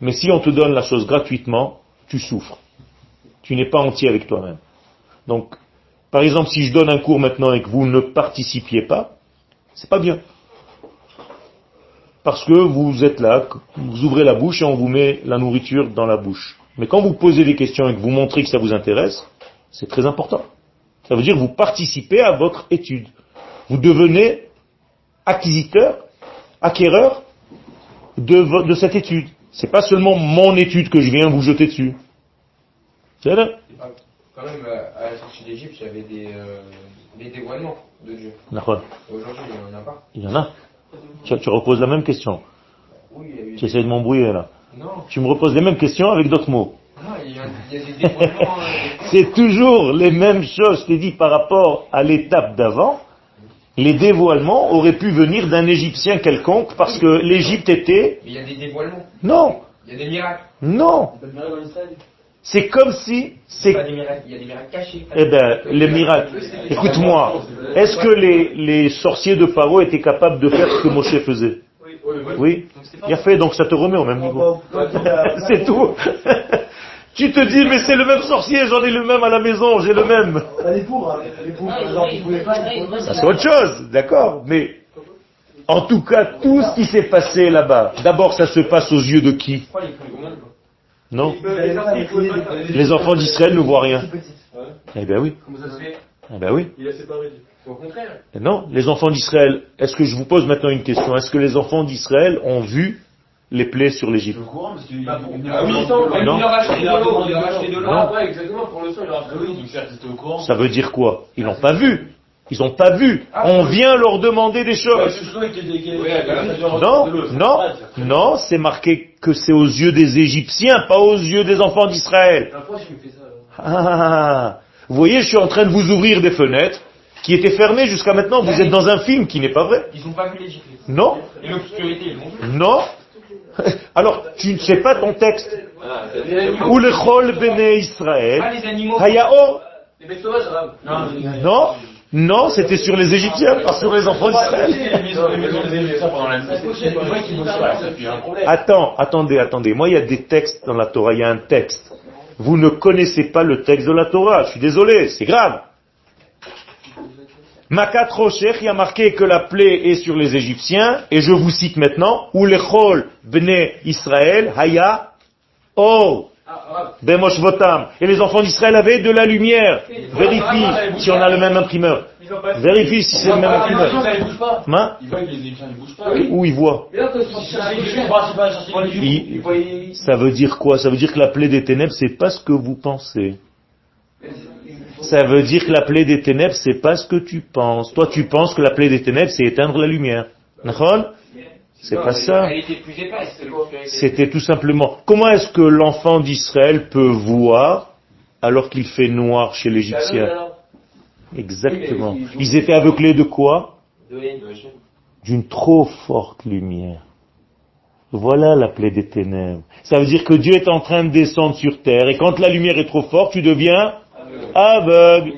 Mais si on te donne la chose gratuitement, tu souffres. Tu n'es pas entier avec toi-même. Donc, par exemple, si je donne un cours maintenant et que vous ne participiez pas, c'est pas bien. Parce que vous êtes là, vous ouvrez la bouche et on vous met la nourriture dans la bouche. Mais quand vous posez des questions et que vous montrez que ça vous intéresse, c'est très important. Ça veut dire que vous participez à votre étude. Vous devenez acquisiteur, acquéreur de, cette étude. C'est pas seulement mon étude que je viens vous jeter dessus. C'est là. Quand même, à la sortie d'Égypte, il y avait des, euh, des dévoilements de Dieu. D'accord. Aujourd'hui, il n'y en a pas. Il y en a. Tu, tu reposes la même question. Oui, eu Tu essaies de m'embrouiller là. Non, Tu me reposes les mêmes questions avec d'autres mots. euh, C'est toujours les mêmes choses. Je t'ai dit par rapport à l'étape d'avant, les dévoilements auraient pu venir d'un Égyptien quelconque parce que l'Égypte était... mais il y a des dévoilements. Non, Il y a des miracles. non. T'as le miracle en Israël C'est comme si... C'est. Il y a des miracles cachés. Eh ben, les miracles. Écoute-moi, est-ce que les, les sorciers de Paro étaient capables de faire ce que Moshe faisait? Oui. Il a fait, donc ça te remet au même niveau. C'est tout. Tu te dis, mais c'est le même sorcier, j'en ai le même à la maison, j'ai le même. Hein. Ça, c'est autre chose, d'accord Mais en tout cas, tout ce qui s'est passé là-bas, d'abord, ça se passe aux yeux de qui? Non Les enfants d'Israël ne voient rien. Eh bien oui. Comment ça se fait? Eh ben oui. Il a séparé. Au contraire. Non, les enfants d'Israël, est-ce que je vous pose maintenant une question? Est-ce que les enfants d'Israël ont vu les plaies sur l'Égypte? Je suis au courant parce qu'il il- bon. il- oui, il- non, il- non. Il leur a acheté de l'eau. Il leur a acheté de l'eau. Non. Ouais, exactement, pour le sang, il a oui, donc certes, c'était au courant. Ça veut dire quoi? Ils n'ont pas vu. Ils n'ont pas vu. On vient leur demander des choses. des- Non, non, non, c'est marqué que c'est aux yeux des Égyptiens, pas aux yeux des enfants d'Israël. Ah, vous voyez, je suis en train de vous ouvrir des fenêtres qui étaient fermées jusqu'à maintenant. Vous êtes dans un film qui n'est pas vrai. Ils n'ont pas vu l'Égypte. Non, Et l'obscurité, non. Alors, tu ne sais pas ton texte. Ah. Ou le chol bene Ah, Israël. les animaux. Hayao. Les bêtes sauvages, arabe. Non, non, c'était sur les Égyptiens, pas sur les enfants d'Israël. Les les les. Attends, attendez, attendez. Moi, il y a des textes dans la Torah. Il y a un texte. Vous ne connaissez pas le texte de la Torah. Je suis désolé, c'est grave. Makat Roshech, il y a marqué que la plaie est sur les Égyptiens, et je vous cite maintenant, ou lechol bne Israël, haya, oh, bemoshvotam. Et les enfants d'Israël avaient de la lumière. Vérifie si on a le même imprimeur. Vérifie si c'est le même imprimeur. Ils voient que les Égyptiens, ils bougent pas. Où ils voient Ça veut dire quoi? Ça veut dire que la plaie des ténèbres, c'est pas ce que vous pensez. Ça veut dire que la plaie des ténèbres, c'est pas ce que tu penses. Toi, tu penses que la plaie des ténèbres, c'est éteindre la lumière. C'est pas ça. C'était tout simplement. Comment est-ce que l'enfant d'Israël peut voir alors qu'il fait noir chez l'Égyptien Exactement. Ils étaient aveuglés de quoi D'une trop forte lumière. Voilà la plaie des ténèbres. Ça veut dire que Dieu est en train de descendre sur terre et quand la lumière est trop forte, tu deviens aveugle.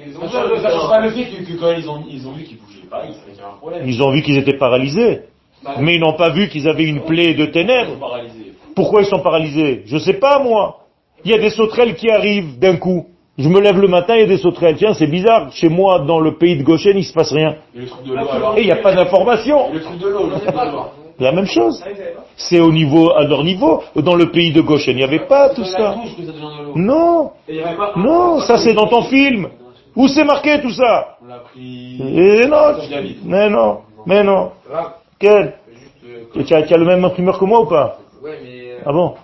Ils ont vu qu'ils étaient paralysés, mais ils n'ont pas vu qu'ils avaient une plaie de ténèbres. Pourquoi ils sont paralysés? Je sais pas moi. Il y a des sauterelles qui arrivent d'un coup. Je me lève le matin, il y a des sauterelles. Tiens, c'est bizarre. Chez moi, dans le pays de Goshen, il se passe rien. Et il n'y a pas d'information. La même chose. C'est au niveau, à leur niveau. Dans le pays de Goshen, il n'y avait pas tout ça. Non, non, ça c'est dans ton film. Où c'est marqué tout ça? On l'a pris. Et non, mais non, mais non. Quel Juste, euh, tu as, tu as le même imprimeur que moi ou pas Ouais, mais. euh, Ah bon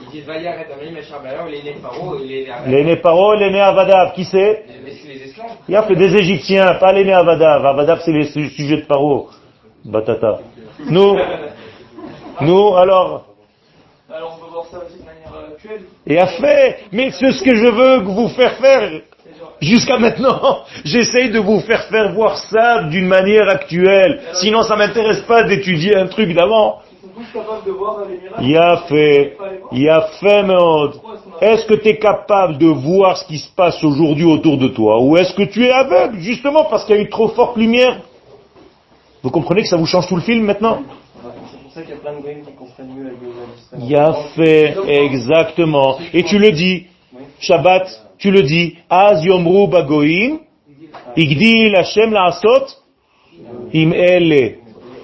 Ils disent les nés Paro, les L'aîné Paro, l'aîné Avadav, qui c'est? Mais c'est les esclaves. Il y a fait des Égyptiens, pas l'aîné Avadav. Avadav, c'est les su- sujets de Paro. Batata. Nous, nous, alors, Alors on peut voir ça aussi de manière euh, actuelle? et a fait, mais c'est ce que je veux que vous faire faire jusqu'à maintenant. J'essaye de vous faire faire voir ça d'une manière actuelle. Sinon, ça m'intéresse pas d'étudier un truc d'avant. Il a fait, il a fait. Est-ce que tu es capable de voir ce qui se passe aujourd'hui autour de toi? Ou est-ce que tu es aveugle, justement parce qu'il y a une trop forte lumière? Vous comprenez que ça vous change tout le film maintenant? Il a fait exactement. Et tu le dis, Shabbat, tu le dis, Az Yomru Bagoim, Igdil Hashem La'asot, Im Ele.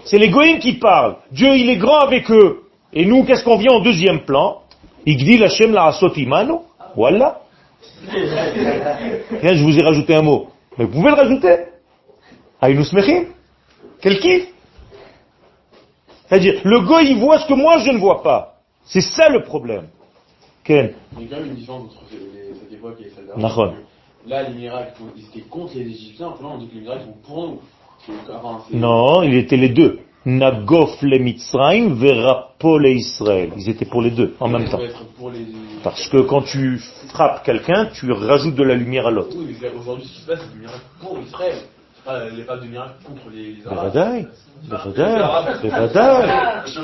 C'est les goïms qui parlent. Dieu, il est grand avec eux. Et nous, qu'est-ce qu'on vient en deuxième plan? Igdil Hashem La'asot Imanu. Voilà. Tiens, je vous ai rajouté un mot. Mais vous pouvez le rajouter. Aïnou Smechim. Quel kiff C'est-à-dire, le goy, il voit ce que moi, je ne vois pas. C'est ça le problème. Ken Il y a quand même une différence entre les- cette époque et celle d'avant. Nachon. Là, les miracles, ils étaient contre les Égyptiens, maintenant on dit que les miracles sont pour nous. Enfin, Non, il était les deux. Nagof le Mitzrayim, Verapo le Israël. Ils étaient pour les deux, en même temps. les- Parce que quand tu frappes quelqu'un, tu rajoutes de la lumière à l'autre. Oui, mais aujourd'hui, ce qui se passe, c'est des miracles pour Israël. Pas les pas de miracles contre les, les Arabes. Bevadaï, Bevadaï, Bevadaï.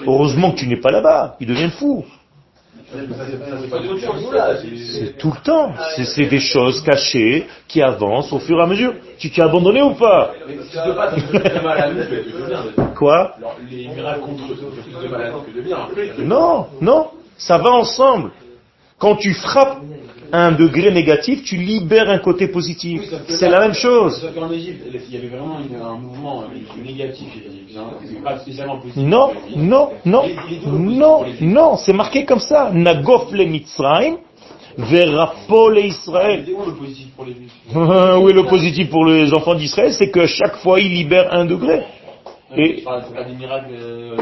Heureusement que tu n'es pas là-bas. Ils deviennent fous. C'est- tout le temps. C'est- des choses cachées qui avancent au fur et à mesure. Tu t'es abandonné ou pas? Quoi? Non, non, ça va ensemble. Quand tu frappes un degré négatif, tu libères un côté positif. Oui, C'est la même chose. Sauf qu'en Égypte, il y avait vraiment une- un mouvement euh, négatif égyptien, c'est pas spécialement positif. Non, non, non, non, non, c'est marqué comme ça. Nagof le Mitzrayim, Verapo le Israël. Où le positif pour les Juifs Où est le positif pour les enfants d'Israël? C'est que chaque fois, ils libèrent un degré. Et- euh.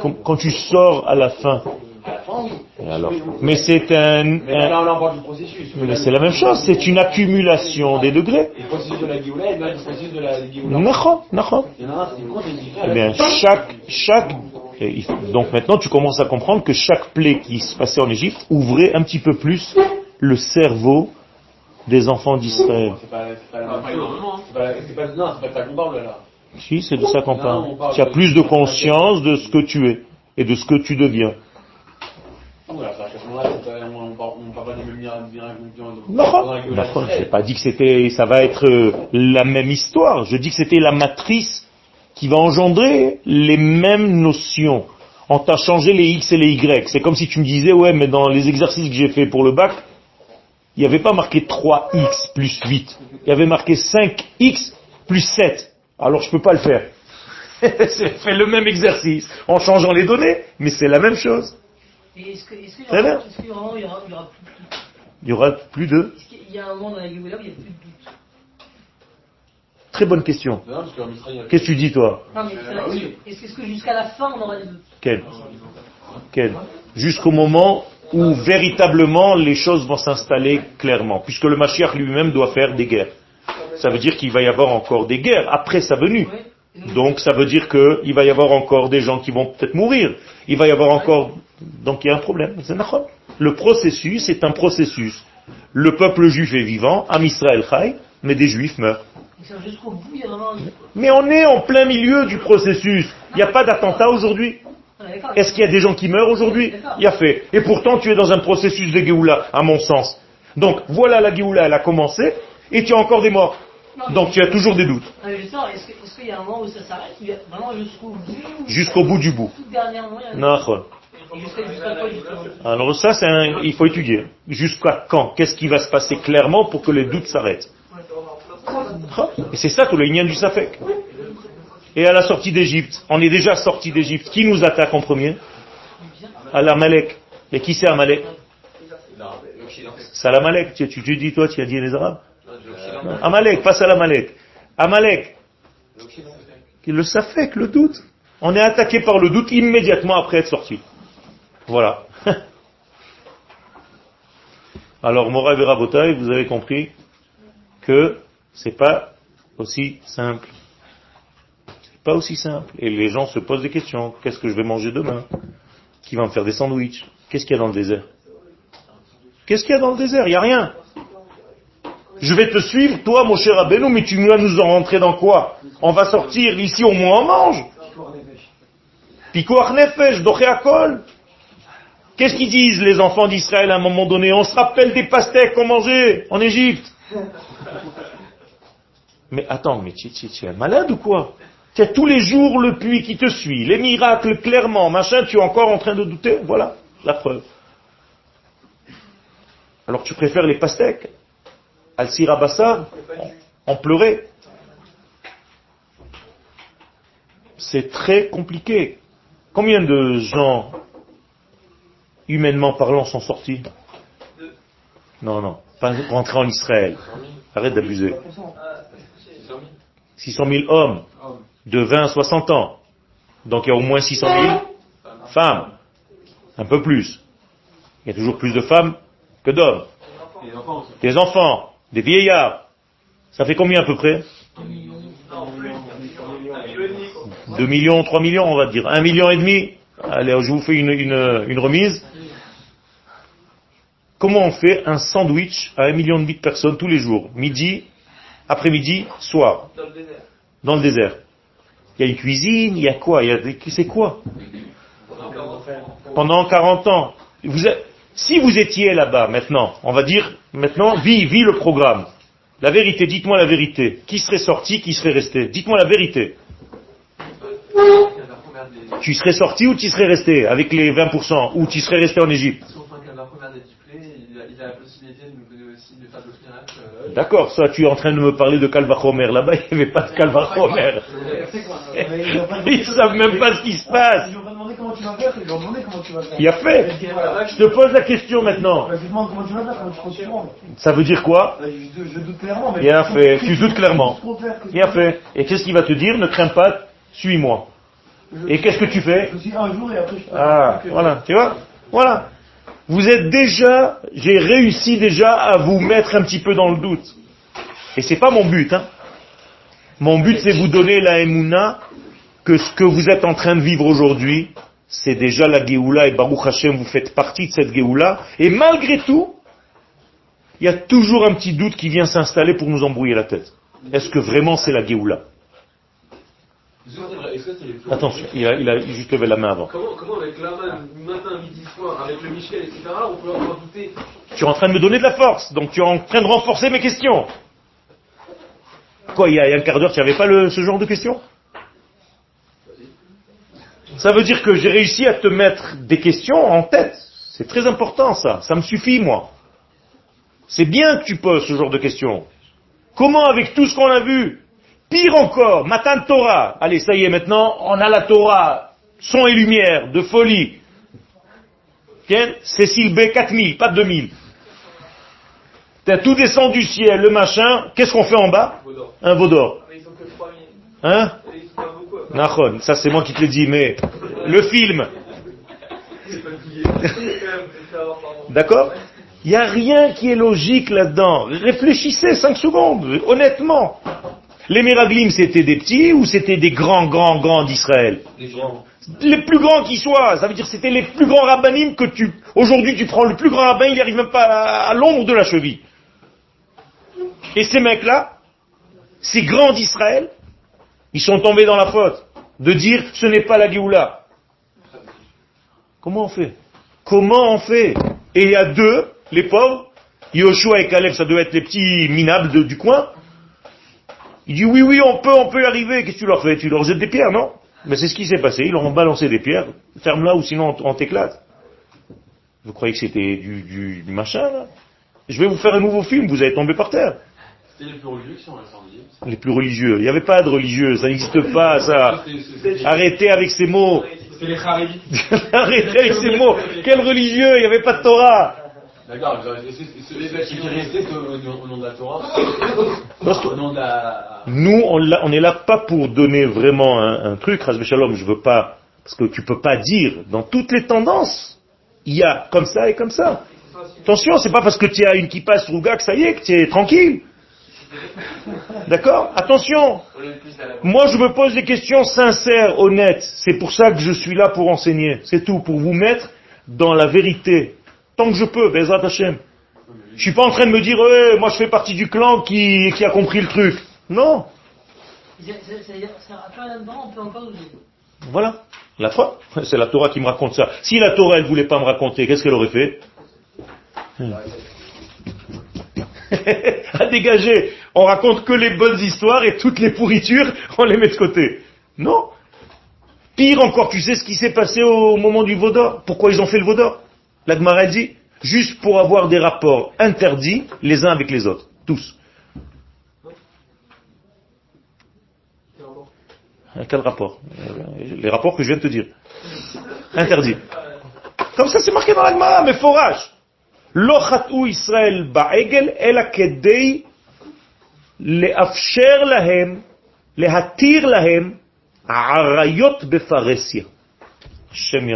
Quand, quand tu sors à la fin, À la fin, oui. et alors, mais c'est un, Mais un- là, on en parle du processus. mais c'est la même chose, c'est une accumulation des degrés. Le processus de la Géoula le processus de la Géoula. Nachon, nachon. Eh bien, chaque, chaque, donc maintenant tu commences à comprendre que chaque plaie qui se passait en Égypte ouvrait un petit peu plus le cerveau des enfants d'Israël. C'est pas, c'est pas la même chose. C'est pas, c'est pas, non, c'est pas de ça qu'on parle là. Si, c'est de ça qu'on parle. Tu as plus de conscience de ce que tu es et de ce que tu deviens. Non, je n'ai pas dit que c'était, ça va être euh, la même histoire. Je dis que c'était la matrice qui va engendrer les mêmes notions. On t'a changé les X et les Y. C'est comme si tu me disais, ouais, mais dans les exercices que j'ai fait pour le bac, il n'y avait pas marqué 3X plus 8. Il y avait marqué 5X plus 7. Alors je peux pas le faire. C'est fait le même exercice en changeant les données, mais c'est la même chose. Et est-ce qu'il y Très bien. aura, est-ce qu'il y aura, il y aura, il y aura plus de doute Il y aura plus de... Est-ce qu'il y a un moment dans la Géoula où il n'y a plus de doute Très bonne question. Qu'est-ce que tu dis toi que, est-ce que jusqu'à la fin on aura des doutes Quel Quel Jusqu'au moment où véritablement les choses vont s'installer clairement, puisque le Mashiach lui-même doit faire des guerres. Ça veut dire qu'il va y avoir encore des guerres après sa venue. Donc ça veut dire qu'il va y avoir encore des gens qui vont peut-être mourir. Il va y avoir encore... Donc il y a un problème. Le processus est un processus. Le peuple juif est vivant, Am Israël Chai, mais des juifs meurent. Mais on est en plein milieu du processus. Il n'y a pas d'attentat aujourd'hui. Est-ce qu'il y a des gens qui meurent aujourd'hui? Il y a fait. Et pourtant, tu es dans un processus de Géoula, à mon sens. Donc, voilà la Géoula, elle a commencé, et tu as encore des morts. Donc, tu as toujours des doutes. Est-ce qu'il y a un moment où ça s'arrête? Vraiment jusqu'au bout Jusqu'au bout du bout. Tout Alors ça, c'est un- il faut étudier. Jusqu'à quand? Qu'est-ce qui va se passer clairement pour que les doutes s'arrêtent? Et c'est ça tout le lien du Safek. Et à la sortie d'Égypte, on est déjà sorti d'Égypte. Qui nous attaque en premier? Al-Amalek. Et qui c'est Amalek C'est Al-Amalek. Tu, tu, tu dis toi, tu as dit les Arabes? Non, Amalek, pas Al-Amalek. Amalek. Le Safek, le doute. On est attaqué par le doute immédiatement après être sorti. Voilà. Alors, Morav et Rabotai, vous avez compris que c'est pas aussi simple. C'est pas aussi simple. Et les gens se posent des questions. Qu'est-ce que je vais manger demain? Qui va me faire des sandwichs? Qu'est-ce qu'il y a dans le désert? Qu'est-ce qu'il y a dans le désert? Il n'y a rien. Je vais te suivre, toi, mon cher Abelou, mais tu vas nous en rentrer dans quoi? On va sortir ici, au moins on mange. Pikoach nefesh, doché akol. Qu'est-ce qu'ils disent les enfants d'Israël à un moment donné On se rappelle des pastèques qu'on mangeait en Égypte. Mais attends, mais tu, es malade ou quoi Tu as tous les jours le puits qui te suit, les miracles clairement, machin, tu es encore en train de douter. Voilà la preuve. Alors tu préfères les pastèques al sirabassa en pleurer. C'est très compliqué. Combien de gens, humainement parlant, sont sortis Non, non, pas rentrer en Israël. Arrête d'abuser. 600 000 hommes de 20 à 60 ans. Donc il y a au moins 600 000 femmes. Un peu plus. Il y a toujours plus de femmes que d'hommes. Des enfants, des vieillards. Ça fait combien à peu près? 2 millions, 3 millions, on va dire. 1 million et demi. Allez, je vous fais une, une, une remise. Comment on fait un sandwich à 1 million de personnes tous les jours? Midi, après-midi, soir. Dans le désert. Dans le désert. Il y a une cuisine, il y a quoi? Il y a des... C'est quoi? Pendant 40 ans. Vous Si vous étiez là-bas maintenant, on va dire maintenant, vis, vis le programme. La vérité, dites-moi la vérité. Qui serait sorti, qui serait resté? Dites-moi la vérité. Tu serais sorti ou tu serais resté avec les 20% Ou tu serais resté en Égypte? D'accord, ça tu es en train de me parler de Calvachomer. Là-bas, il n'y avait pas de Calvachomer. Ils savent même pas ce qui se passe. Ils lui ont pas demandé comment tu vas faire, ils lui ont demandé comment tu vas faire. Il a fait. Je te pose la question maintenant. Ça veut dire quoi je, je doute clairement. Mais Bien fait, tu doutes clairement. Que- Bien fait. Et qu'est-ce qu'il va te dire Ne crains pas, suis-moi. Et qu'est-ce que tu fais Je suis un jour et après je Ah, voilà, tu vois Voilà. Vous êtes déjà, j'ai réussi déjà à vous mettre un petit peu dans le doute. Et c'est pas mon but, hein. Mon but, c'est vous donner la Emouna que ce que vous êtes en train de vivre aujourd'hui, c'est déjà la Géoula et Baruch Hashem, vous faites partie de cette Géoula. Et malgré tout, il y a toujours un petit doute qui vient s'installer pour nous embrouiller la tête. Est-ce que vraiment c'est la Géoula Est-ce que c'est- est-ce que c'est les plus Attention, il a, il a juste levé la main avant. Comment, comment avec l'Aman, matin, midi, soir, avec le Michel, etc., on peut encore douter Tu es en train de me donner de la force, donc tu es en train de renforcer mes questions. Quoi, il y a, il y a un quart d'heure, tu n'avais pas le- ce genre de questions? Ça veut dire que j'ai réussi à te mettre des questions en tête. C'est très important ça, ça me suffit moi. C'est bien que tu poses ce genre de questions. Comment avec tout ce qu'on a vu Pire encore, Matan Torah. Allez, ça y est, maintenant, on a la Torah, son et lumière, de folie. Tiens, Cécile B, 4000, pas 2000. T'as tout descend du ciel, le machin, qu'est-ce qu'on fait en bas? Un veau d'or. Mais ils sont que 3000. Hein? Nahon, ça c'est moi qui te l'ai dit, mais le film, d'accord? Il n'y a rien qui est logique là-dedans. Réfléchissez 5 secondes, honnêtement. Les Meraglim, c'était des petits ou c'était des grands, grands, grands d'Israël Les plus grands qui soient, ça veut dire c'était les plus grands rabbinim que tu... Aujourd'hui, tu prends le plus grand rabbin, il n'y arrive même pas à, à l'ombre de la cheville. Et ces mecs-là, ces grands d'Israël, ils sont tombés dans la faute de dire ce n'est pas la Géoula. Comment on fait? Comment on fait? Et il y a deux, les pauvres, Yoshua et Caleb, ça doit être les petits minables de- du coin. Il dit oui, oui, on peut, on peut y arriver. Qu'est-ce que tu leur fais? Tu leur jettes des pierres, non? Mais c'est ce qui s'est passé. Ils leur ont balancé des pierres. Ferme-la ou sinon on, t'éclate. Vous croyez que c'était du, du, du machin, là? Je vais vous faire un nouveau film, vous allez tomber par terre. C'était les plus religieux qui sont incendiés. Les plus religieux. Il n'y avait pas de religieux, ça n'existe pas, ça. Arrêtez avec ces mots. Les. Arrêtez avec ces mots. Quel religieux? Il n'y avait pas de Torah. D'accord, vous avez- c'est- au nom de la Torah, au nom de la... Nous, on, l'a- on est là pas pour donner vraiment un, un truc, Razvé Shalom, je veux pas, parce que tu peux pas dire, dans toutes les tendances, il y a comme ça et comme ça. Attention, c'est pas parce que tu as une qui passe rouga que ça y est, que tu es tranquille. D'accord? Attention. Moi, je me pose des questions sincères, honnêtes. C'est pour ça que je suis là pour enseigner. C'est tout, pour vous mettre dans la vérité. Tant que je peux, Bezrat Hashem. Je suis pas en train de me dire, ouais, moi je fais partie du clan qui, qui a compris le truc. Non. Voilà. La preuve. C'est la Torah qui me raconte ça. Si la Torah, elle voulait pas me raconter, qu'est-ce qu'elle aurait fait? À dégager. On raconte que les bonnes histoires et toutes les pourritures, on les met de côté. Non. Pire encore, tu sais ce qui s'est passé au moment du Vaudor? Pourquoi ils ont fait le Vaudor? La L'Agmara dit, juste pour avoir des rapports interdits les uns avec les autres, tous. Quel rapport euh, Les rapports que je viens de te dire. Interdit. Comme ça, c'est marqué dans la l'Agmara, mais forage. Lochatou Israël ba'egel ela kedei leafsher lahem, lehatir lahem, arayot befaresia. Shem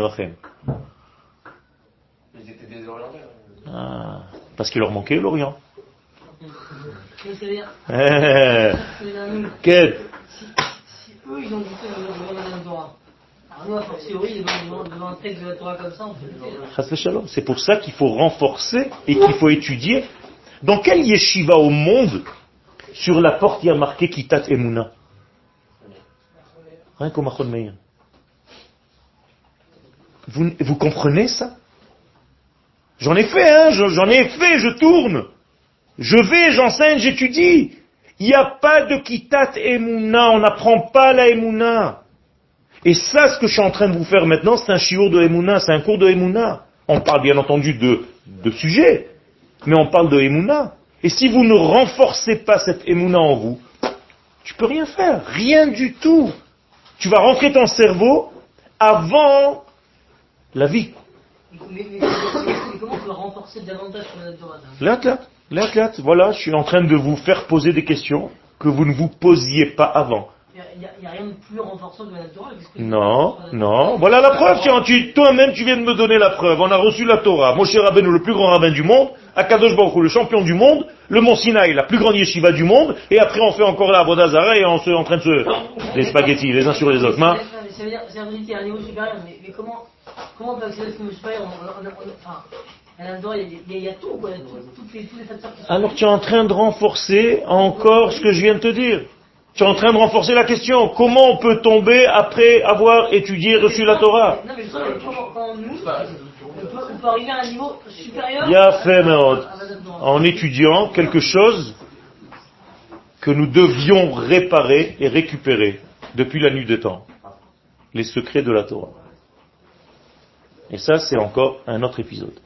ah, parce qu'il leur manquait l'Orient. Eh, Quel si, eux, ils ont de la Torah. C'est pour ça qu'il faut renforcer et qu'il faut étudier. Dans quel yeshiva au monde, sur la porte, il y a marqué Kitat Emuna Rien qu'au Machon Meir. Vous, vous comprenez ça? J'en ai fait, hein, je- j'en ai fait, je tourne. Je vais, j'enseigne, j'étudie. Il n'y a pas de Kitat Emuna, on n'apprend pas la Emuna. Et ça, ce que je suis en train de vous faire maintenant, c'est un chiour de Emouna, c'est un cours de Emouna. On parle bien entendu de, de sujet, mais on parle de Emouna. Et si vous ne renforcez pas cette Emouna en vous, tu peux rien faire, rien du tout. Tu vas rentrer ton cerveau avant la vie. Comment on peut renforcer davantage la Torah là, voilà, je suis en train de vous faire poser des questions que vous ne vous posiez pas avant. Il n'y a, rien de plus renforçant que la Torah. que- Non, non. Voilà la preuve. Tu, toi-même, tu viens de me donner la preuve. On a reçu la Torah. Moshe Rabbeinu, le plus grand rabbin du monde. Akadosh Baruch Hu, le champion du monde. Le Mont Sinaï, la plus grande yeshiva du monde. Et après, on fait encore la Vodazara et on se, en train de se, des spaghettis, les uns sur les autres. Mais Ça veut dire, c'est un qu'il y a un niveau supérieur, mais, mais comment, comment on peut accéder à ce niveau supérieur on, on, on, on- enfin, à la Torah, il y, a- il y a- il y a tout, quoi. Il y a tout- toutes les, tous les facteurs qui sont. Alors, tu es en train de renforcer encore ce que je viens de te dire. Tu es en train de renforcer la question. Comment on peut tomber après avoir étudié, reçu la Torah? Non, mais on peut, arriver à un niveau supérieur Il y a fait, en étudiant quelque chose que nous devions réparer et récupérer depuis la nuit des temps. Les secrets de la Torah. Et ça, c'est encore un autre épisode.